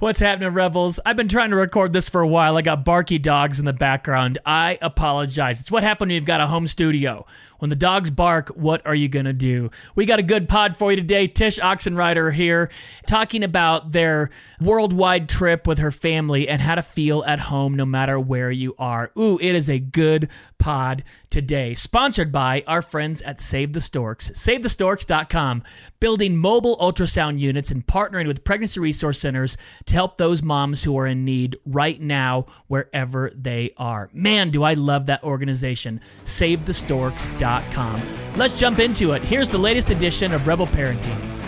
What's happening, Rebels? I've been trying to record this for a while. I got barky dogs in the background. I apologize. It's what happened when you've got a home studio. When the dogs bark, what are you going to do? We got a good pod for you today. Tsh Oxenreider here talking about their worldwide trip with her family and how to feel at home no matter where you are. Ooh, it is a good pod today. Sponsored by our friends at Save the Storks. SaveTheStorks.com, building mobile ultrasound units and partnering with pregnancy resource centers to help those moms who are in need right now, wherever they are. Man, do I love that organization. SaveTheStorks.com. Let's jump into it. Here's the latest edition of Rebel Parenting.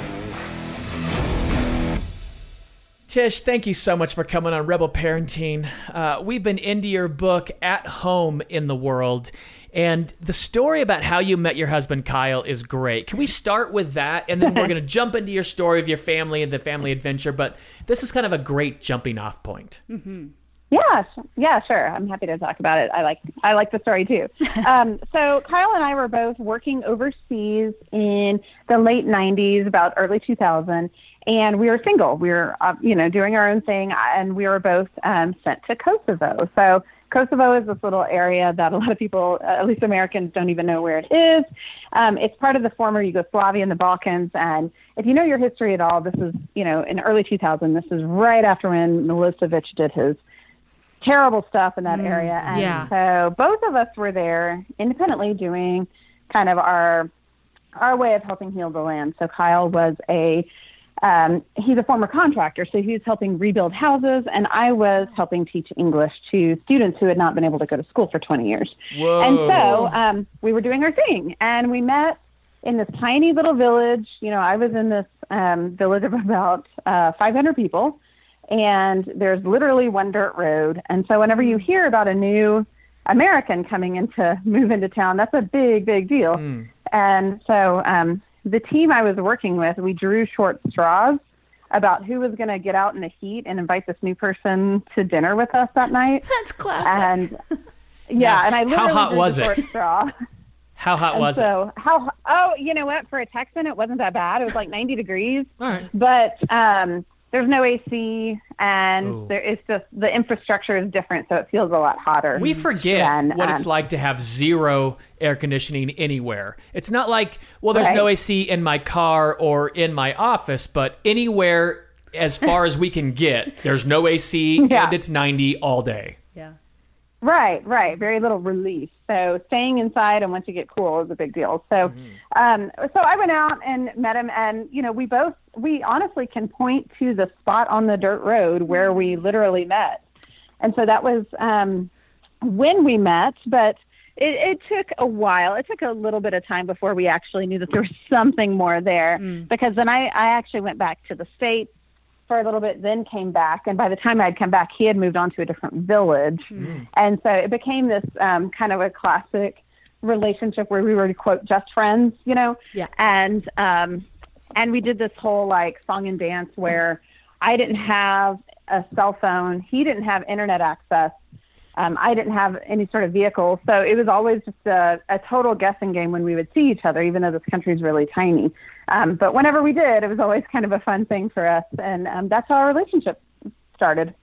Tsh, thank you so much for coming on Rebel Parenting. Uh, we've been into your book, At Home in the World, and the story about how you met your husband, Kyle, is great. Can we start with that? And then we're going to jump into your story of your family and the family adventure. But this is kind of a great jumping off point. Yeah, yeah, sure. I'm happy to talk about it. I like I like the story too. Um, so Kyle and I were both working overseas in the late '90s, about early 2000, and we were single. We were, uh, you know, doing our own thing, and we were both um, sent to Kosovo. So Kosovo is this little area that a lot of people, at least Americans, don't even know where it is. Um, it's part of the former Yugoslavia and the Balkans, and if you know your history at all, this is, you know, in early 2000. This is right after when Milosevic did his terrible stuff in that area. And yeah. so both of us were there independently doing kind of our our way of helping heal the land. So Kyle was a um, he's a former contractor, so he was helping rebuild houses, and I was helping teach English to students who had not been able to go to school for 20 years. Whoa. And so um, we were doing our thing, and we met in this tiny little village. You know, I was in this um, village of about uh, 500 people, and there's literally one dirt road. And so whenever you hear about a new American coming into move into town, that's a big, big deal. And so um, the team I was working with, we drew short straws about who was going to get out in the heat and invite this new person to dinner with us that night. That's classic. And yeah, and I how literally hot drew was the it? short straw. How hot And was it? so how? Oh, you know what? For a Texan, it wasn't that bad. It was like 90 degrees. All right. But um, there's no AC, and Ooh. there it's just the infrastructure is different, so it feels a lot hotter. We forget than, what it's um, like to have zero air conditioning anywhere. It's not like, well, there's no AC in my car or in my office, but anywhere as far as we can get, there's no AC Yeah. and it's 90 all day. yeah. Right, right. Very little relief. So staying inside and once you get cool is a big deal. So, um, so I went out and met him, and you know, we both we honestly can point to the spot on the dirt road where we literally met, and so that was um, when we met, but. It, it took a while. It took a little bit of time before we actually knew that there was something more there. Because then I, I actually went back to the States for a little bit, then came back. And by the time I'd come back, he had moved on to a different village. And so it became this um, kind of a classic relationship where we were, quote, just friends, you know? Yeah. And, um, and we did this whole like song and dance where I didn't have a cell phone, he didn't have internet access. Um, I didn't have any sort of vehicle, so it was always just a, a total guessing game when we would see each other, even though this country is really tiny. Um, but whenever we did, it was always kind of a fun thing for us, and um, that's how our relationship started.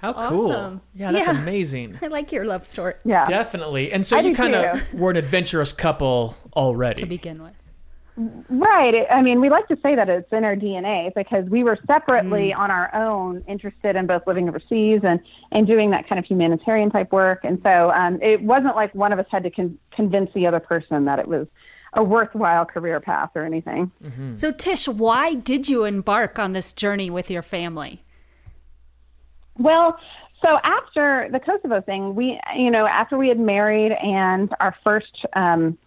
How cool. Yeah, that's Yeah. amazing. I like your love story Yeah. Definitely. And so I you kind of were an adventurous couple already. to begin with. Right. I mean, we like to say that it's in our DNA because we were separately on our own interested in both living overseas and, and doing that kind of humanitarian type work. And so um, it wasn't like one of us had to con- convince the other person that it was a worthwhile career path or anything. So, Tsh, why did you embark on this journey with your family? Well, so after the Kosovo thing, we, you know, after we had married and our first, um,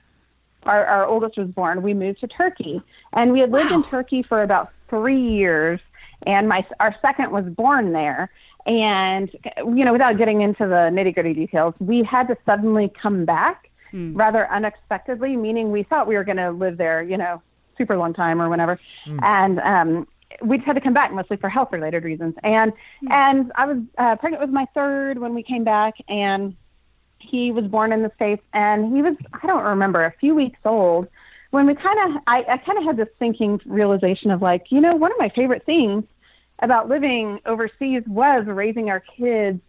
our, our oldest was born, we moved to Turkey. And we had lived in Turkey for about three years. and my our second was born there. And you know, without getting into the nitty gritty details, we had to suddenly come back mm. rather unexpectedly, meaning we thought we were going to live there, you know, super long time or whatever, mm. and um, we had to come back mostly for health related reasons. And mm. and I was uh, pregnant with my third when we came back, and he was born in the states, and he was I don't remember a few weeks old when we kind of I, I kind of had this thinking realization of like you know one of my favorite things about living overseas was raising our kids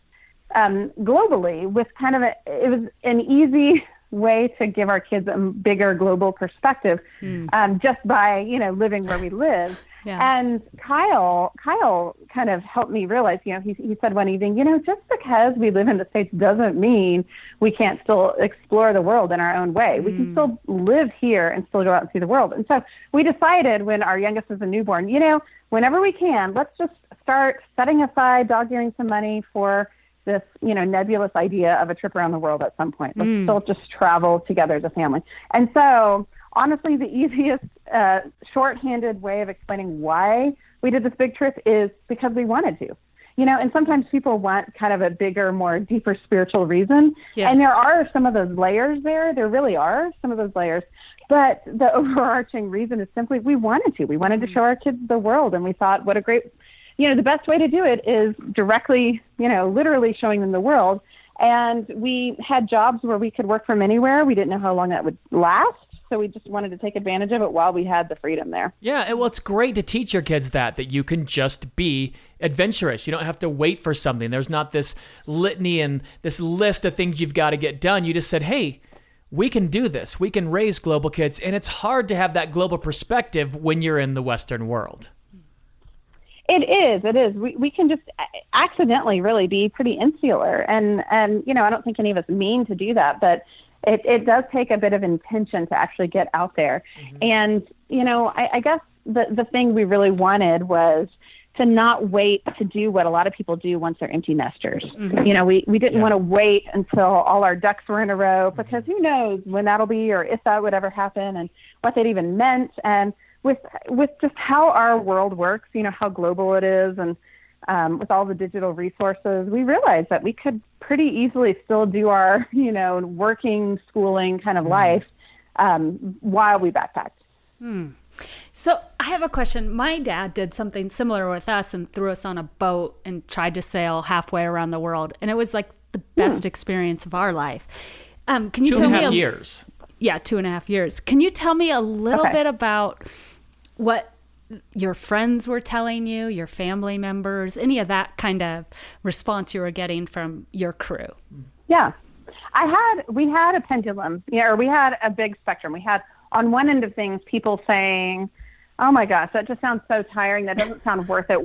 um, globally with kind of a it was an easy way to give our kids a bigger global perspective mm. um, just by you know living where we live yeah. and kyle kyle kind of helped me realize you know he, he said one evening you know just because we live in the states doesn't mean we can't still explore the world in our own way mm. we can hmm. still live here and still go out and see the world and so we decided when our youngest was a newborn you know whenever we can let's just start setting aside dog earing some money for this, you know, nebulous idea of a trip around the world at some point. Let's mm. still just travel together as a family. And so, honestly, the easiest uh, shorthanded way of explaining why we did this big trip is because we wanted to. You know, and sometimes people want kind of a bigger, more deeper spiritual reason. Yeah. And there are some of those layers there. There really are some of those layers. But the overarching reason is simply we wanted to. We wanted to mm. show our kids the world, and we thought, what a great you know, the best way to do it is directly, you know, literally showing them the world. And we had jobs where we could work from anywhere. We didn't know how long that would last. So we just wanted to take advantage of it while we had the freedom there. Yeah, well, it's great to teach your kids that that you can just be adventurous. You don't have to wait for something. There's not this litany and this list of things you've got to get done. You just said, "Hey, we can do this. We can raise global kids." And it's hard to have that global perspective when you're in the Western world. It is. It is. We we can just accidentally really be pretty insular, and and you know I don't think any of us mean to do that, but it it does take a bit of intention to actually get out there. Mm-hmm. And you know I, I guess the the thing we really wanted was to not wait to do what a lot of people do once they're empty nesters. Mm-hmm. You know, we, we didn't yeah. want to wait until all our ducks were in a row mm-hmm. because who knows when that'll be or if that would ever happen and what that even meant. And with with just how our world works, you know, how global it is, and um, with all the digital resources, we realized that we could pretty easily still do our, you know, working, schooling kind of mm. life um, while we backpacked. Hmm. So I have a question. My dad did something similar with us and threw us on a boat and tried to sail halfway around the world, and it was like the best hmm. experience of our life. Um, can you two tell and a half me a, years? Yeah, two and a half years. Can you tell me a little okay. bit about what your friends were telling you, your family members, any of that kind of response you were getting from your crew? Yeah. I had we had a pendulum, yeah, or we had a big spectrum. We had on one end of things people saying, "Oh my gosh, that just sounds so tiring. That doesn't sound worth it."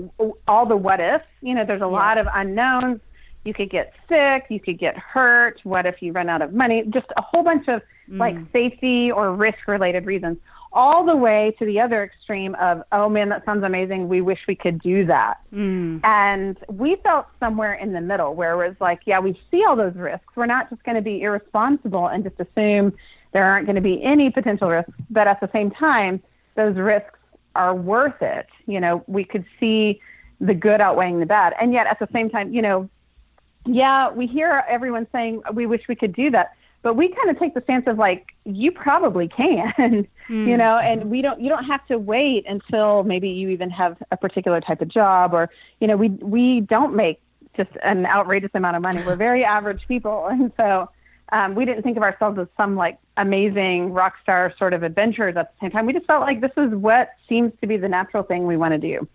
All the what ifs, you know, there's a yeah. lot of unknowns. You could get sick, you could get hurt. What if you run out of money? Just a whole bunch of mm. like safety or risk related reasons all the way to the other extreme of, oh man, that sounds amazing. We wish we could do that. Mm. And we felt somewhere in the middle where it was like, yeah, we see all those risks. We're not just going to be irresponsible and just assume there aren't going to be any potential risks. But at the same time, those risks are worth it. You know, we could see the good outweighing the bad. And yet at the same time, you know, yeah, we hear everyone saying we wish we could do that but we kind of take the stance of like you probably can mm. you know and we don't you don't have to wait until maybe you even have a particular type of job or you know we we don't make just an outrageous amount of money. We're very average people. And so um, we didn't think of ourselves as some like amazing rock star sort of adventurers at the same time we just felt like this is what seems to be the natural thing we want to do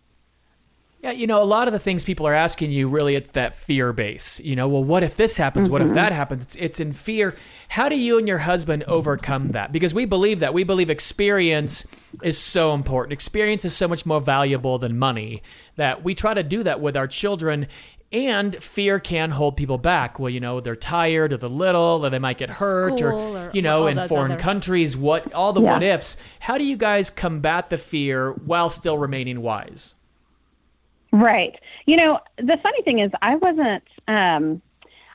yeah, you know, a lot of the things people are asking you really at that fear base. You know, well, what if this happens? Mm-hmm. What if mm-hmm. that happens? It's, it's in fear. How do you and your husband overcome that? Because we believe that. We believe experience is so important. Experience is so much more valuable than money that we try to do that with our children. And fear can hold people back. Well, you know, they're tired or they're little or they might get hurt or, or, you know, in foreign other... countries, what all the yeah. what ifs. How do you guys combat the fear while still remaining wise? Right. You know, the funny thing is, I wasn't. Um,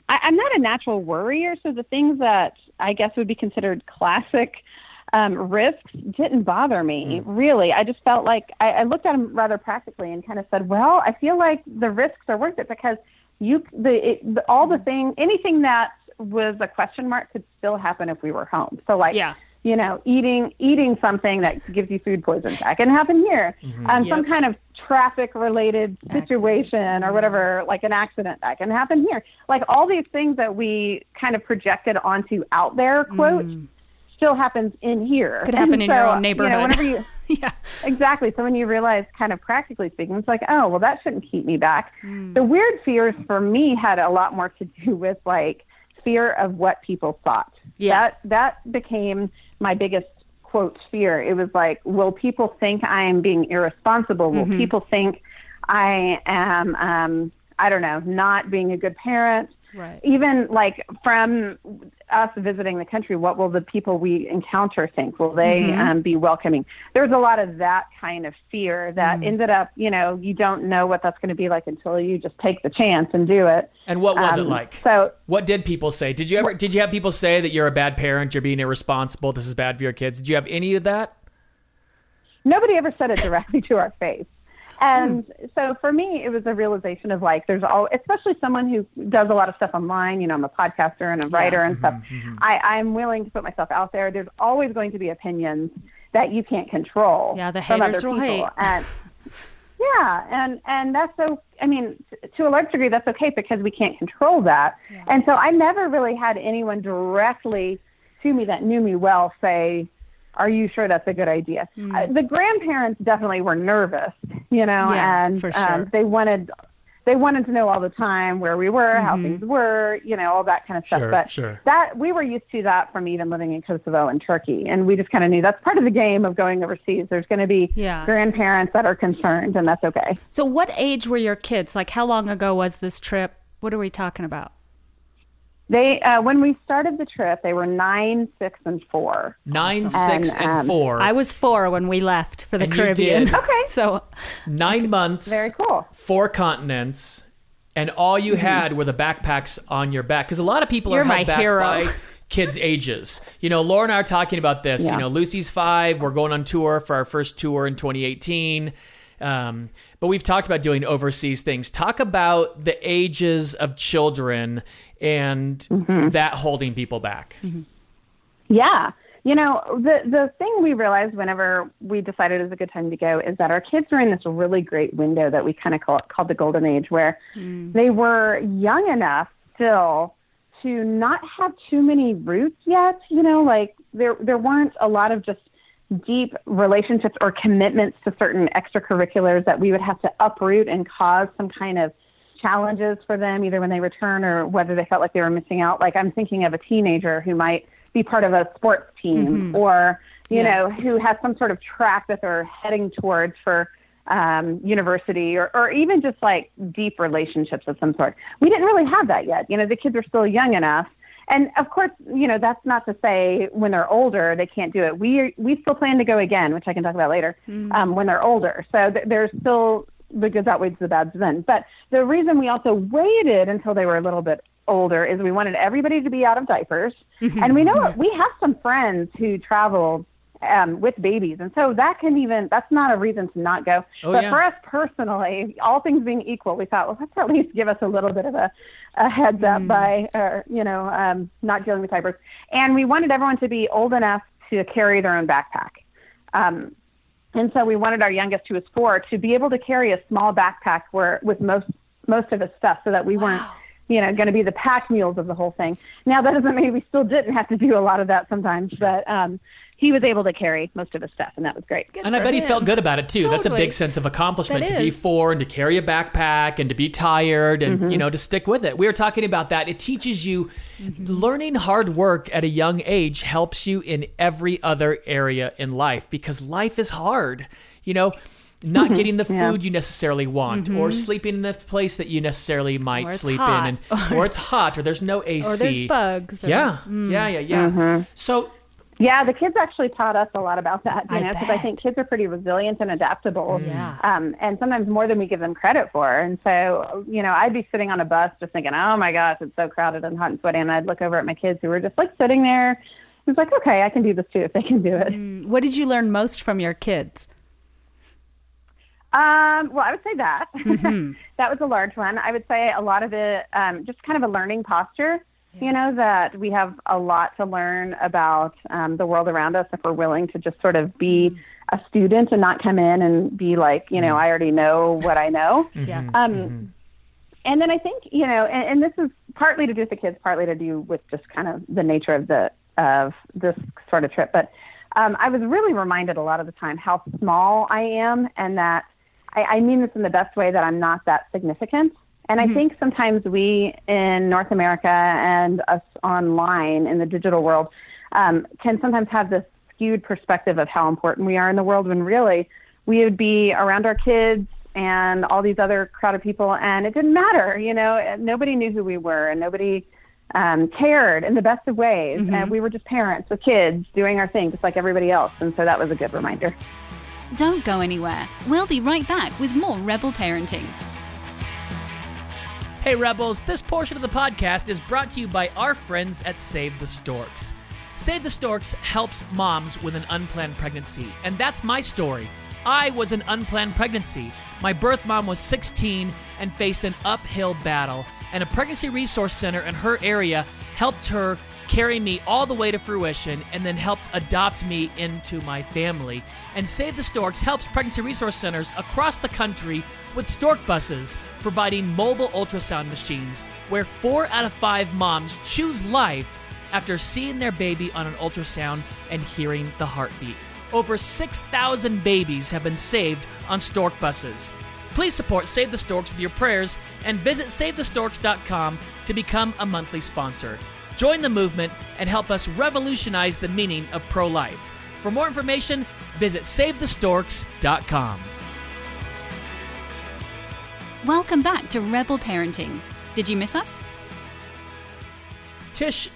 I, I'm not a natural worrier, so the things that I guess would be considered classic um, risks didn't bother me really. I just felt like I, I looked at them rather practically and kind of said, well, I feel like the risks are worth it because you the, it, the all the thing anything that was a question mark could still happen if we were home. So like Yeah. You know, eating eating something that gives you food poisoning. That can happen here. Um, Some kind of traffic related situation or whatever, like an accident, that can happen here. Like all these things that we kind of projected onto out there quote still happens in here. Could happen And in your own neighborhood. You know, whenever you yeah. Exactly. So when you realize, kind of practically speaking, it's like, oh, well, that shouldn't keep me back. Hmm. The weird fears for me had a lot more to do with like fear of what people thought. Yeah. That that became my biggest quote fear. It was like, will people think I am being irresponsible? Will Mm-hmm. people think I am, um, I don't know, not being a good parent? Right. even like from us visiting the country, what will the people we encounter think? Will they Mm-hmm. um, be welcoming? There's a lot of that kind of fear that Mm. ended up, you know, you don't know what that's going to be like until you just take the chance and do it. And what was it Um, like? So What did people say? Did you ever did you have people say that you're a bad parent, you're being irresponsible, this is bad for your kids? Did you have any of that? nobody ever said it directly to our face. And Hmm. so for me, it was a realization of like, there's all, especially someone who does a lot of stuff online. You know, I'm a podcaster and a writer and stuff. Mm-hmm, I, I'm willing to put myself out there. There's always going to be opinions that you can't control. Yeah, the from haters other will people. hate. And yeah, and and that's so. I mean, to a large degree, that's okay because we can't control that. And so I never really had anyone directly to me that knew me well say, "Are you sure that's a good idea?" Uh, the grandparents definitely were nervous, you know, Yeah, and for sure. um, they wanted they wanted to know all the time where we were, how things were, you know, all that kind of stuff. Sure, but sure. that we were used to that from even living in Kosovo and Turkey, and we just kind of knew that's part of the game of going overseas. There's going to be Yeah. grandparents that are concerned, and that's okay. So, what age were your kids? Like, how long ago was this trip? What are we talking about? They uh, when we started the trip, they were nine, six, and four. Nine, six, And, and um, four. I was four when we left for the And you Caribbean. did. Okay. So, Nine months, Very cool. four continents, and all you had were the backpacks on your back. Because a lot of people You're are held my back hero. by kids' ages. You know, Laura and I are talking about this. Yeah. You know, Lucy's five. We're going on tour for our first tour in 2018. Um, but we've talked about doing overseas things. Talk about the ages of children and mm-hmm. that holding people back. Mm-hmm. Yeah. You know, the the thing we realized whenever we decided it was a good time to go is that our kids were in this really great window that we kind of call called the golden age, where mm. they were young enough still to not have too many roots yet. You know, like there there weren't a lot of just deep relationships or commitments to certain extracurriculars that we would have to uproot and cause some kind of challenges for them, either when they return or whether they felt like they were missing out. Like I'm thinking of a teenager who might be part of a sports team or, you Yeah. know, who has some sort of track that they're heading towards for um, university or, or even just like deep relationships of some sort. We didn't really have that yet. You know, the kids are still young enough. And of course, you know, that's not to say when they're older they can't do it. We we still plan to go again, which I can talk about later, um, when they're older. So th- there's still the that outweighs the bads then. But the reason we also waited until they were a little bit older is we wanted everybody to be out of diapers. and we know we have some friends who travel um, with babies. And so that can even, that's not a reason to not go. Oh, but yeah. for us personally, all things being equal, we thought, well, let's at least give us a little bit of a, a heads up by, or, you know, um, not dealing with diapers. And we wanted everyone to be old enough to carry their own backpack. Um, and so we wanted our youngest, who was four, to be able to carry a small backpack where with most most of his stuff, so that we weren't, you know, going to be the pack mules of the whole thing. Now that doesn't mean we still didn't have to do a lot of that sometimes, but um, he was able to carry most of his stuff, and that was great. And I for bet he felt good about it too. That's a big sense of accomplishment That to be four and to carry a backpack and to be tired and Mm-hmm. you know to stick with it. We were talking about that. It teaches you Mm-hmm. learning hard work at a young age helps you in every other area in life because life is hard. You know, not getting the Mm-hmm. Yeah. food you necessarily want or sleeping in the place that you necessarily might Mm-hmm. Or it's sleep hot. in and or it's hot or there's no AC. or there's bugs. Or, Yeah. Yeah, yeah, yeah. Mm-hmm. So Yeah, the kids actually taught us a lot about that, you I know, because I think kids are pretty resilient and adaptable. Yeah. Um, and sometimes more than we give them credit for. And so, you know, I'd be sitting on a bus just thinking, oh my gosh, it's so crowded and hot and sweaty. And I'd look over at my kids who were just like sitting there It was like, okay, I can do this too if they can do it. What did you learn most from your kids? Um, well, I would say that that was a large one. I would say a lot of it, um, just kind of a learning posture. You know that we have a lot to learn about um, the world around us if we're willing to just sort of be a student and not come in and be like, you know, I already know what I know. Yeah. Um, and then I think, you know, and, and this is partly to do with the kids, partly to do with just kind of the nature of the of this sort of trip. But um, I was really reminded a lot of the time how small I am, and that I, I mean this in the best way that I'm not that significant. And I think sometimes we in North America and us online in the digital world um, can sometimes have this skewed perspective of how important we are in the world when really we would be around our kids and all these other crowd of people and it didn't matter you know nobody knew who we were and nobody um, cared in the best of ways and we were just parents with kids doing our thing just like everybody else and so that was a good reminder Don't go anywhere. We'll be right back with more Rebel Parenting. Hey, Rebels, this portion of the podcast is brought to you by our friends at Save the Storks. Save the Storks helps moms with an unplanned pregnancy, and that's my story. I was an unplanned pregnancy. My birth mom was 16 and faced an uphill battle, and a pregnancy resource center in her area helped her carry me all the way to fruition and then helped adopt me into my family. And Save the Storks helps pregnancy resource centers across the country with stork buses, providing mobile ultrasound machines where four out of five moms choose life after seeing their baby on an ultrasound and hearing the heartbeat. Over 6,000 babies have been saved on stork buses. Please support Save the Storks with your prayers and visit SaveTheStorks.com to become a monthly sponsor. Join the movement and help us revolutionize the meaning of pro life. For more information, visit SaveTheStorks.com. Welcome back to Rebel Parenting. Did you miss us? Tsh,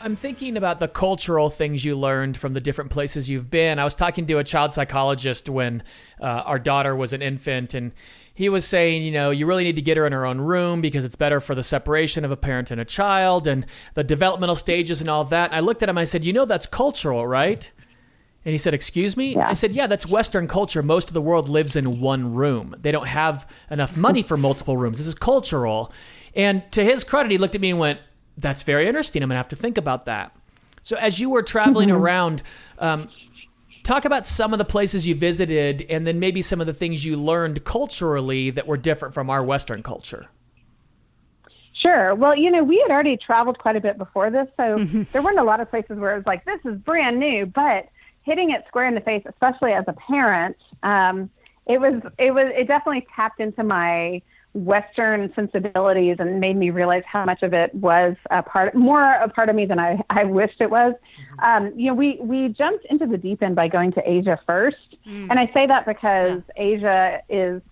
I'm thinking about the cultural things you learned from the different places you've been. I was talking to a child psychologist when uh, our daughter was an infant, and he was saying, you know, you really need to get her in her own room because it's better for the separation of a parent and a child and the developmental stages and all that. And I looked at him and I said, you know, that's cultural, right? And he said, Excuse me? Yeah. I said, Yeah, that's Western culture. Most of the world lives in one room. They don't have enough money for multiple rooms. This is cultural. And to his credit, he looked at me and went, That's very interesting. I'm going to have to think about that. So, as you were traveling around, um, talk about some of the places you visited and then maybe some of the things you learned culturally that were different from our Western culture. Sure. Well, you know, we had already traveled quite a bit before this, so there weren't a lot of places where it was like, this is brand new. But hitting it square in the face, especially as a parent, um, it was it was it definitely tapped into my Western sensibilities and made me realize how much of it was a part more a part of me than I, I wished it was. Um, you know, we we jumped into the deep end by going to Asia first, and I say that because Asia is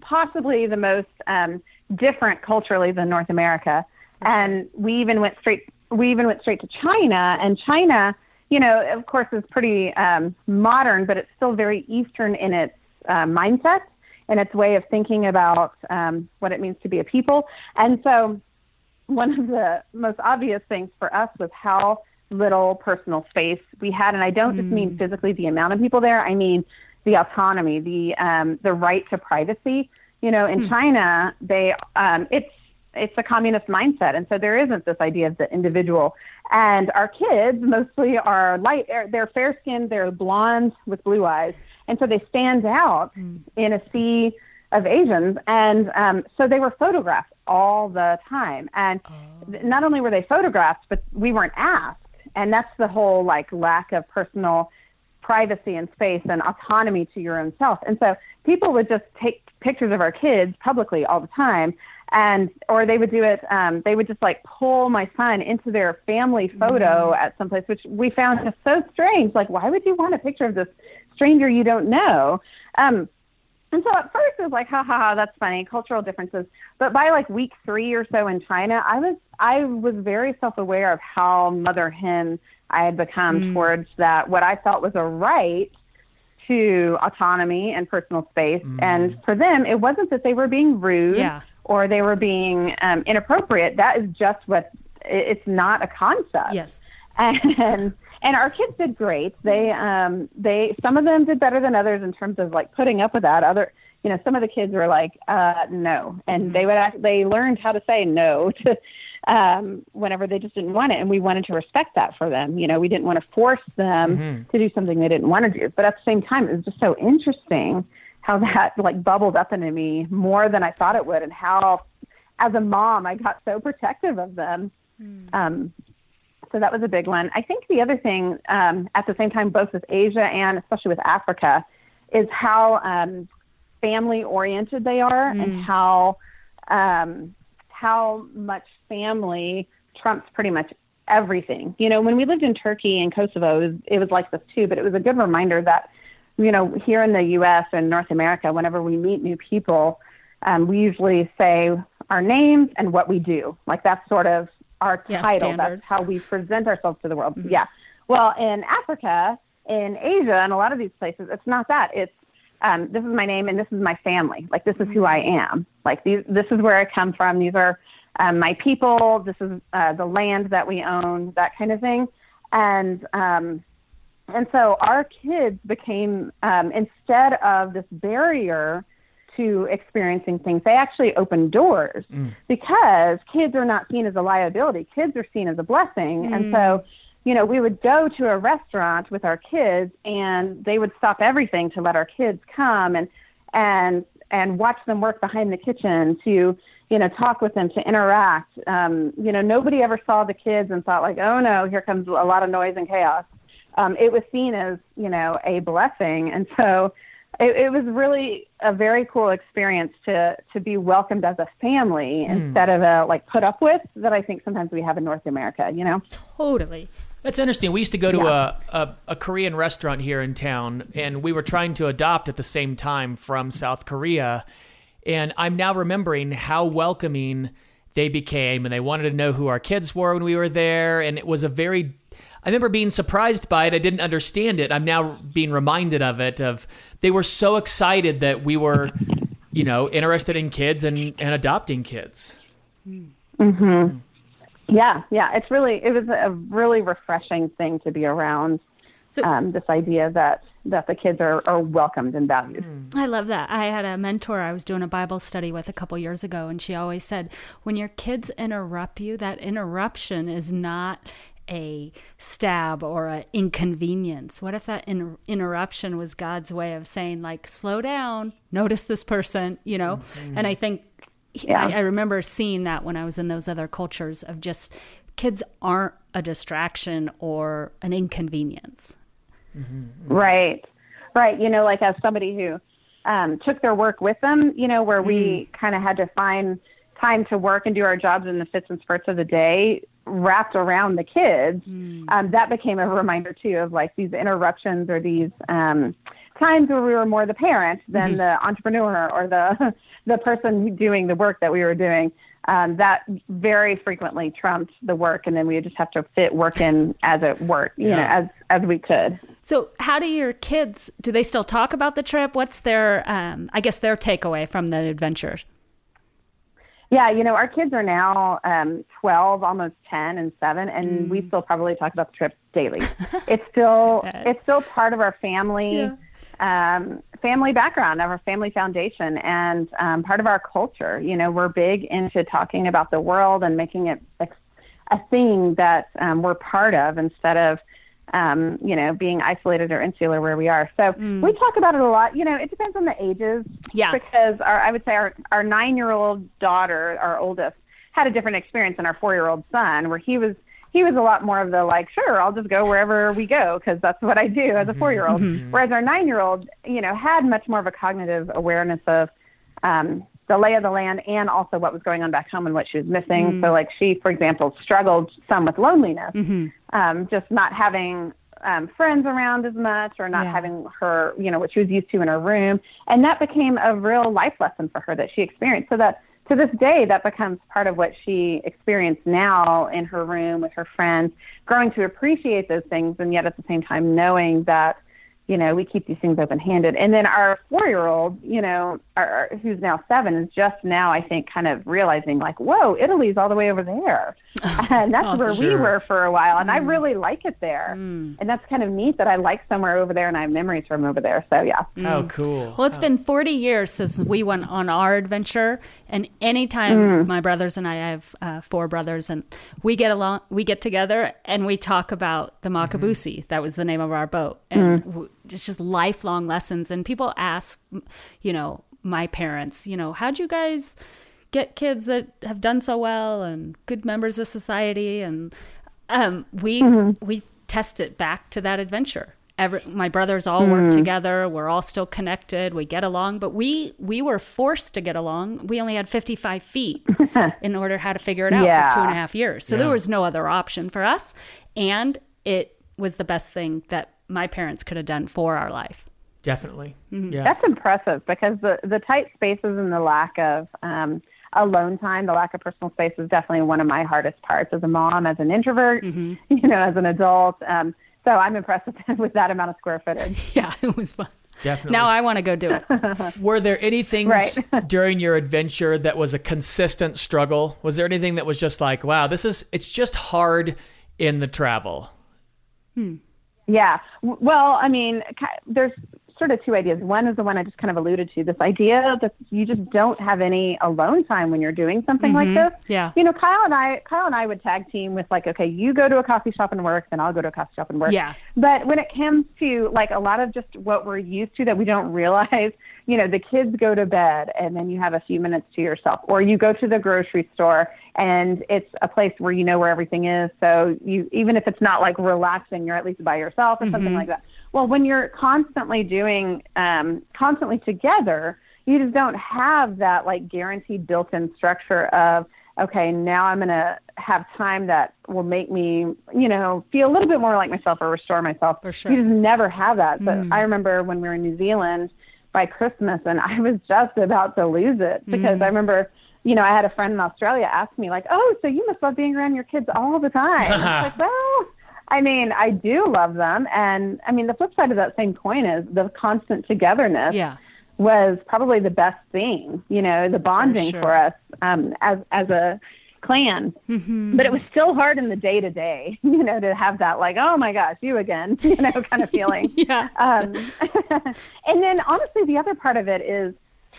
possibly the most um, different culturally than North America. And we even went straight we even went straight to China. And China, you know, of course is pretty um, modern, but it's still very Eastern in its uh, mindset and its way of thinking about um, what it means to be a people. And so one of the most obvious things for us was how little personal space we had, and I don't just mean physically the amount of people there. I mean the autonomy, the um, the right to privacy. You know, in China, they um, it's it's a communist mindset, and so there isn't this idea of the individual. And our kids mostly are light, they're- they're fair skinned, they're blonde with blue eyes, and so they stand out in a sea of Asians. And um, so they were photographed all the time. And th- not only were they photographed, but we weren't asked. And that's the whole like lack of personal privacy and space and autonomy to your own self. And so people would just take pictures of our kids publicly all the time. And, or they would do it, um, they would just like pull my son into their family photo at some place, which we found just so strange. Like, why would you want a picture of this stranger you don't know? Um, and so at first it was like, ha ha ha, that's funny, cultural differences. But by like week three or so in China, I was I was very self aware of how mother hen I had become towards that what I felt was a right to autonomy and personal space. And for them, it wasn't that they were being rude Yeah. or they were being um, inappropriate. That is just what it- it's not a concept Yes. and and our kids did great. They um they some of them did better than others in terms of like putting up with that. Other you know some of the kids were like uh no, and mm-hmm. they would act, they learned how to say no to um whenever they just didn't want it, and we wanted to respect that for them. You know we didn't want to force them mm-hmm. to do something they didn't want to do, but at the same time it was just so interesting how that like bubbled up into me more than I thought it would, and how as a mom I got so protective of them. Mm. Um, so that was a big one. I think the other thing, um, at the same time, both with Asia and especially with Africa, is how um, family oriented they are mm. and how um, how much family trumps pretty much everything. You know, when we lived in Turkey and Kosovo, it was, it was like this too. But it was a good reminder that you know here in the U.S. and North America, whenever we meet new people, um, we usually say our names and what we do. Like that's sort of our yeah, title. Standard. That's how we present ourselves to the world. Mm-hmm. Yeah. Well, in Africa, in Asia, and a lot of these places, it's not that. It's um, this is my name and this is my family. Like this is who I mm-hmm. am. Like these, this is where I come from. These are um, my people. This is uh, the land that we own. That kind of thing. And um, and so our kids became um, instead of this barrier to experiencing things. They actually open doors mm. because kids are not seen as a liability. Kids are seen as a blessing. Mm. And so, mm. you know, we would go to a restaurant with our kids and they would stop everything to let our kids come and and and watch them work behind the kitchen to you know talk with them to interact um, you know nobody ever saw the kids and thought like oh no here comes a lot of noise and chaos um, it was seen as you know a blessing and so it, it was really a very cool experience to to be welcomed as a family mm. instead of a like put up with that I think sometimes we have in North America. You know, totally. That's interesting. We used to go to yes. a, a, a, Korean restaurant here in town, and we were trying to adopt at the same time from South Korea. And I'm now remembering how welcoming they became, and they wanted to know who our kids were when we were there. And it was a very I remember being surprised by it. I didn't understand it. I'm now being reminded of it. Of they were so excited that we were, you know, interested in kids and and adopting kids. Mhm. Yeah, yeah. It's really it was a really refreshing thing to be around. So, um, this idea that that the kids are, are welcomed and valued. I love that. I had a mentor I was doing a Bible study with a couple years ago, and she always said, when your kids interrupt you, that interruption is not a stab or an inconvenience? What if that in- interruption was God's way of saying, like, slow down, notice this person, you know? Mm-hmm. And I think yeah. I, I remember seeing that when I was in those other cultures of just kids aren't a distraction or an inconvenience. Mm-hmm. Right, right. You know, like as somebody who um, took their work with them, you know, where mm. we kind of had to find time to work and do our jobs in the fits and spurts of the day wrapped around the kids, mm. um, that became a reminder too of like these interruptions or these um, times where we were more the parent than mm-hmm. the entrepreneur or the the person doing the work that we were doing. Um, that very frequently trumped the work, and then we just have to fit work in as it worked, you yeah. know, as as we could. So, how do your kids? Do they still talk about the trip? What's their, um, I guess, their takeaway from the adventure? Yeah, you know, our kids are now um, 12, almost 10 and 7, and mm. we still probably talk about the trip daily. it's still it's still part of our family yeah. um, family background, of our family foundation, and um, part of our culture. You know, we're big into talking about the world and making it a, a thing that um, we're part of instead of um, you know, being isolated or insular where we are. So mm. we talk about it a lot. You know, it depends on the ages. Yeah. Because our, I would say our, our nine year old daughter, our oldest, had a different experience than our four year old son, where he was he was a lot more of the like, sure, I'll just go wherever we go because that's what I do as a mm-hmm. four year old. Mm-hmm. Whereas our nine year old, you know, had much more of a cognitive awareness of um, the lay of the land and also what was going on back home and what she was missing. Mm. So, like, she, for example, struggled some with loneliness, mm-hmm. um, just not having um, friends around as much or not yeah. having her, you know, what she was used to in her room. And that became a real life lesson for her that she experienced. So that to this day, that becomes part of what she experienced now in her room with her friends, growing to appreciate those things and yet at the same time knowing that you know, we keep these things open handed. And then our four year old, you know, our, who's now seven, is just now, I think, kind of realizing, like, whoa, Italy's all the way over there. and that's awesome. where we were for a while. And I mm. really like it there. Mm. And that's kind of neat that I like somewhere over there and I have memories from over there. So, yeah. Mm. Oh, cool. Well, it's oh. been 40 years since we went on our adventure, and anytime my brothers and I, I have uh, four brothers, and we get along, we get together and we talk about the mm-hmm. Makabusi. That was the name of our boat, and w- it's just lifelong lessons. And people ask, you know, my parents, you know, how'd you guys get kids that have done so well and good members of society? And um, we we test it back to that adventure. Every, my brothers all work together. We're all still connected. We get along, but we we were forced to get along. We only had 55 feet in order how to figure it out Yeah. for two and a half years. So there was no other option for us, and it was the best thing that my parents could have done for our life. Definitely. Yeah. That's impressive because the, the tight spaces and the lack of um, alone time, the lack of personal space is definitely one of my hardest parts as a mom, as an introvert, you know, as an adult. Um, so I'm impressed with, with that amount of square footage. Yeah, it was fun. Definitely. Now I want to go do it. Were there any things Right. during your adventure that was a consistent struggle? Was there anything that was just like, wow, this is it's just hard in the travel? Yeah. Well, I mean, there's sort of two ideas. One is the one I just kind of alluded to this idea that you just don't have any alone time when you're doing something like mm-hmm. this. Yeah. You know, Kyle and I, Kyle and I would tag team with like, okay, you go to a coffee shop and work, then I'll go to a coffee shop and work. Yeah. But when it comes to like a lot of just what we're used to that we don't realize, you know, the kids go to bed and then you have a few minutes to yourself, or you go to the grocery store and it's a place where you know where everything is. So you, even if it's not like relaxing, you're at least by yourself or something mm-hmm. like that. Well, when you're constantly doing, um, constantly together, you just don't have that like guaranteed built-in structure of okay now i'm going to have time that will make me you know feel a little bit more like myself or restore myself. For sure. you just never have that. But i remember when we were in new zealand by christmas and i was just about to lose it because i remember you know i had a friend in australia ask me like oh so you must love being around your kids all the time. I was like well I mean, I do love them. And I mean, the flip side of that same coin is the constant togetherness Yeah. was probably the best thing, you know, the bonding sure. for, us um, as, as a clan. Mm-hmm. But it was still hard in the day to day, you know, to have that like, oh my gosh, you again, you know, kind of feeling. Yeah. Um, and then honestly, the other part of it is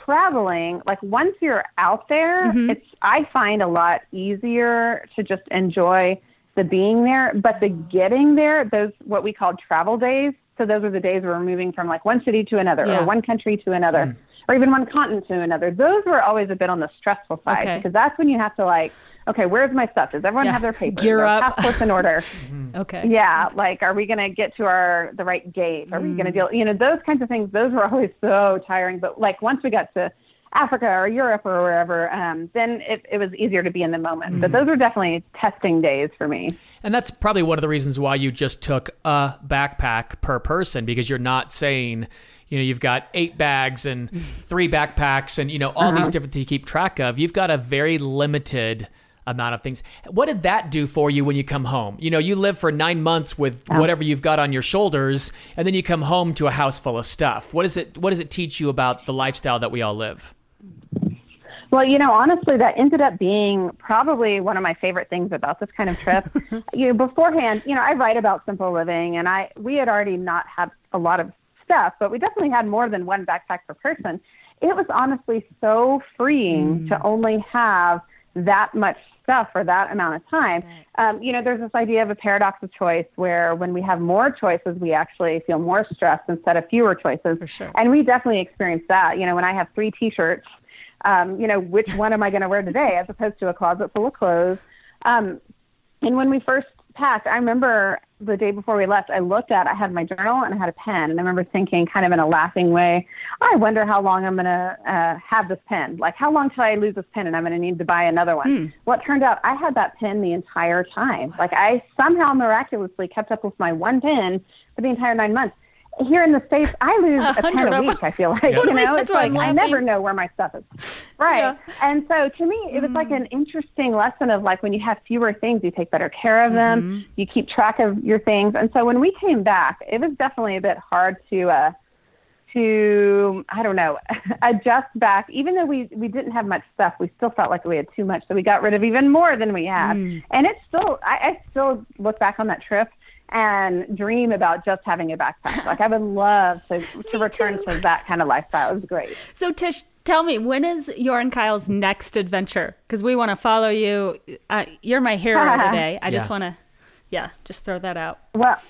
traveling. Like once you're out there, Mm-hmm. it's I find a lot easier to just enjoy the being there, but the getting there, those what we call travel days. So those are the days where we're moving from like one city to another, Yeah. or one country to another, mm. or even one continent to another. Those were always a bit on the stressful side Okay. because that's when you have to like, okay, where's my stuff? Does everyone Yeah. have their papers? Gear Are up. passports in order. Mm-hmm. Okay. Yeah, like are we going to get to our the right gate? Are we going to mm. deal? You know, those kinds of things. Those were always so tiring. But like once we got to Africa or Europe or wherever, um, then it, it was easier to be in the moment. But those were definitely testing days for me. And that's probably one of the reasons why you just took a backpack per person because you're not saying, you know, you've got eight bags and three backpacks and, you know, all these different things you keep track of. You've got a very limited amount of things. What did that do for you when you come home? You know, you live for nine months with whatever you've got on your shoulders, and then you come home to a house full of stuff. What does it what does it teach you about the lifestyle that we all live? Well, you know, honestly, that ended up being probably one of my favorite things about this kind of trip. you know, beforehand, you know, I write about simple living, and I we had already not had a lot of stuff, but we definitely had more than one backpack per person. It was honestly so freeing to only have that much stuff for that amount of time. Um, you know, there's this idea of a paradox of choice where when we have more choices, we actually feel more stressed instead of fewer choices. For sure. And we definitely experienced that. You know, when I have three T-shirts, um, you know, which one am I going to wear today, as opposed to a closet full of clothes. Um, and when we first packed, I remember the day before we left, I looked at, I had my journal and I had a pen, and I remember thinking, kind of in a laughing way, I wonder how long I'm going to uh, have this pen. Like, how long till I lose this pen and I'm going to need to buy another one? Well, it turned out I had that pen the entire time. Like, I somehow miraculously kept up with my one pen for the entire nine months. Here in the states, I lose A ton a of week. I feel like you know, that's it's like I never know where my stuff is. Right. Yeah. And so to me, it was like an interesting lesson of like when you have fewer things, you take better care of them, Mm-hmm. you keep track of your things. And so when we came back, it was definitely a bit hard to. uh to I don't know adjust back. Even though we we didn't have much stuff, we still felt like we had too much, so we got rid of even more than we had. Mm. And it's still I, I still look back on that trip and dream about just having a backpack. like I would love to to return to that kind of lifestyle. It was great. So Tsh, tell me, when is your and Kyle's next adventure? Because we want to follow you. Uh, you're my hero today. I just want to, yeah, just throw that out. Well,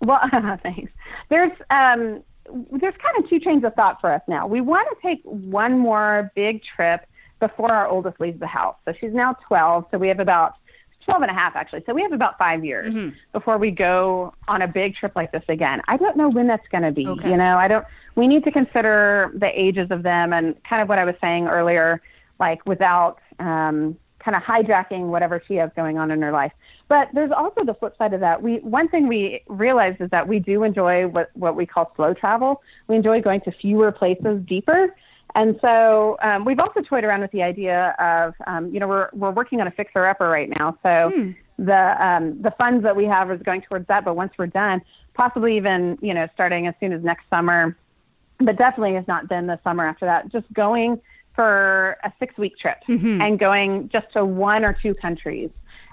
well, thanks. There's um, there's kind of two trains of thought for us now. We want to take one more big trip before our oldest leaves the house. So she's now 12, so we have about 12 and a half actually. So we have about five years before we go on a big trip like this again. I don't know when that's going to be. Okay. You know, I don't. We need to consider the ages of them and kind of what I was saying earlier, like without um, kind of hijacking whatever she has going on in her life. But there's also the flip side of that. We one thing we realized is that we do enjoy what what we call slow travel. We enjoy going to fewer places deeper. And so um, we've also toyed around with the idea of, um, you know, we're we're working on a fixer upper right now. So the um, the funds that we have is going towards that. But once we're done, possibly even you know starting as soon as next summer, but definitely has not been the summer after that. Just going for a six week trip and going just to one or two countries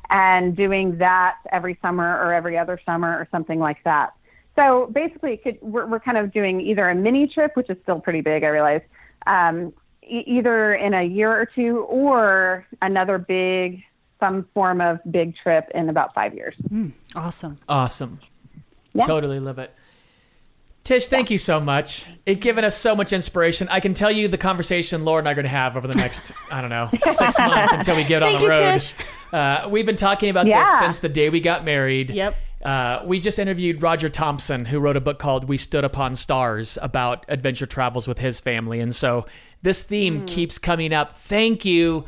and doing that every summer or every other summer or something like that. So basically, it could, we're, we're kind of doing either a mini trip, which is still pretty big, I realize, um, e- either in a year or two, or another big, some form of big trip in about five years. Awesome. Awesome. Yeah. Totally love it. Tsh, thank you so much. It's given us so much inspiration. I can tell you the conversation Laura and I are going to have over the next, I don't know, six months until we get on Thank the you, road. Tsh. Uh, we've been talking about this since the day we got married. Yep. Uh, we just interviewed Roger Thompson, who wrote a book called We Stood Upon Stars about adventure travels with his family. And so this theme keeps coming up. Thank you.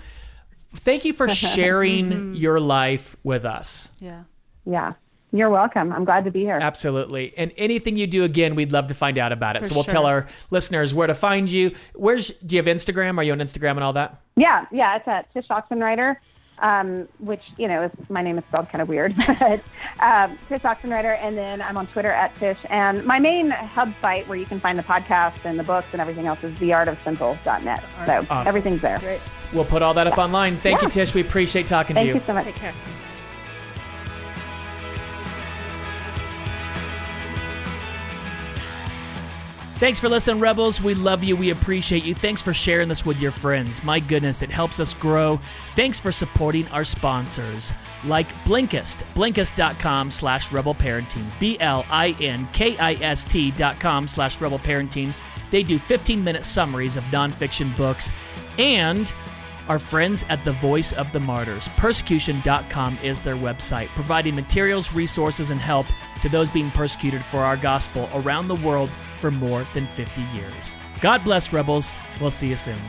Thank you for sharing your life with us. Yeah. Yeah. You're welcome. I'm glad to be here. Absolutely. And anything you do again, we'd love to find out about it. For so we'll sure. tell our listeners where to find you. Where's do you have Instagram? Are you on Instagram and all that? Yeah, yeah, it's at Tsh Oxenreider, um, which you know is my name is spelled kind of weird, but um, Tsh Oxenreider, and then I'm on Twitter at Tsh. And my main hub site where you can find the podcast and the books and everything else is theartofsimple.net. So Awesome. everything's there. Great. We'll put all that up online. Thank you, Tsh. We appreciate talking Thank to you so much. Take care. Thanks for listening, Rebels. We love you. We appreciate you. Thanks for sharing this with your friends. My goodness, it helps us grow. Thanks for supporting our sponsors, like Blinkist, blinkist.com slash rebel parenting, B-L-I-N-K-I-S-T dot com slash rebel parenting. They do 15-minute summaries of nonfiction books. And our friends at the Voice of the Martyrs, persecution.com is their website, providing materials, resources, and help to those being persecuted for our gospel around the world for more than 50 years. God bless, Rebels. We'll see you soon.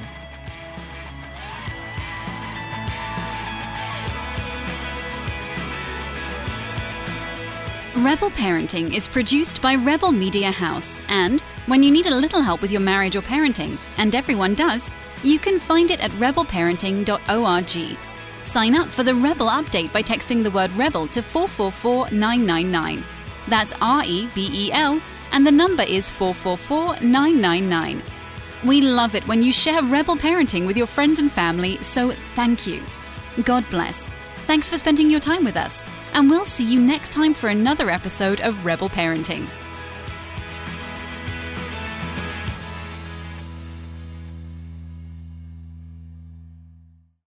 Rebel Parenting is produced by Rebel Media House, and when you need a little help with your marriage or parenting, and everyone does, you can find it at rebelparenting.org. Sign up for the Rebel update by texting the word Rebel to 444999. That's R E B E L, and the number is 444999. We love it when you share Rebel Parenting with your friends and family, so thank you. God bless. Thanks for spending your time with us, and we'll see you next time for another episode of Rebel Parenting.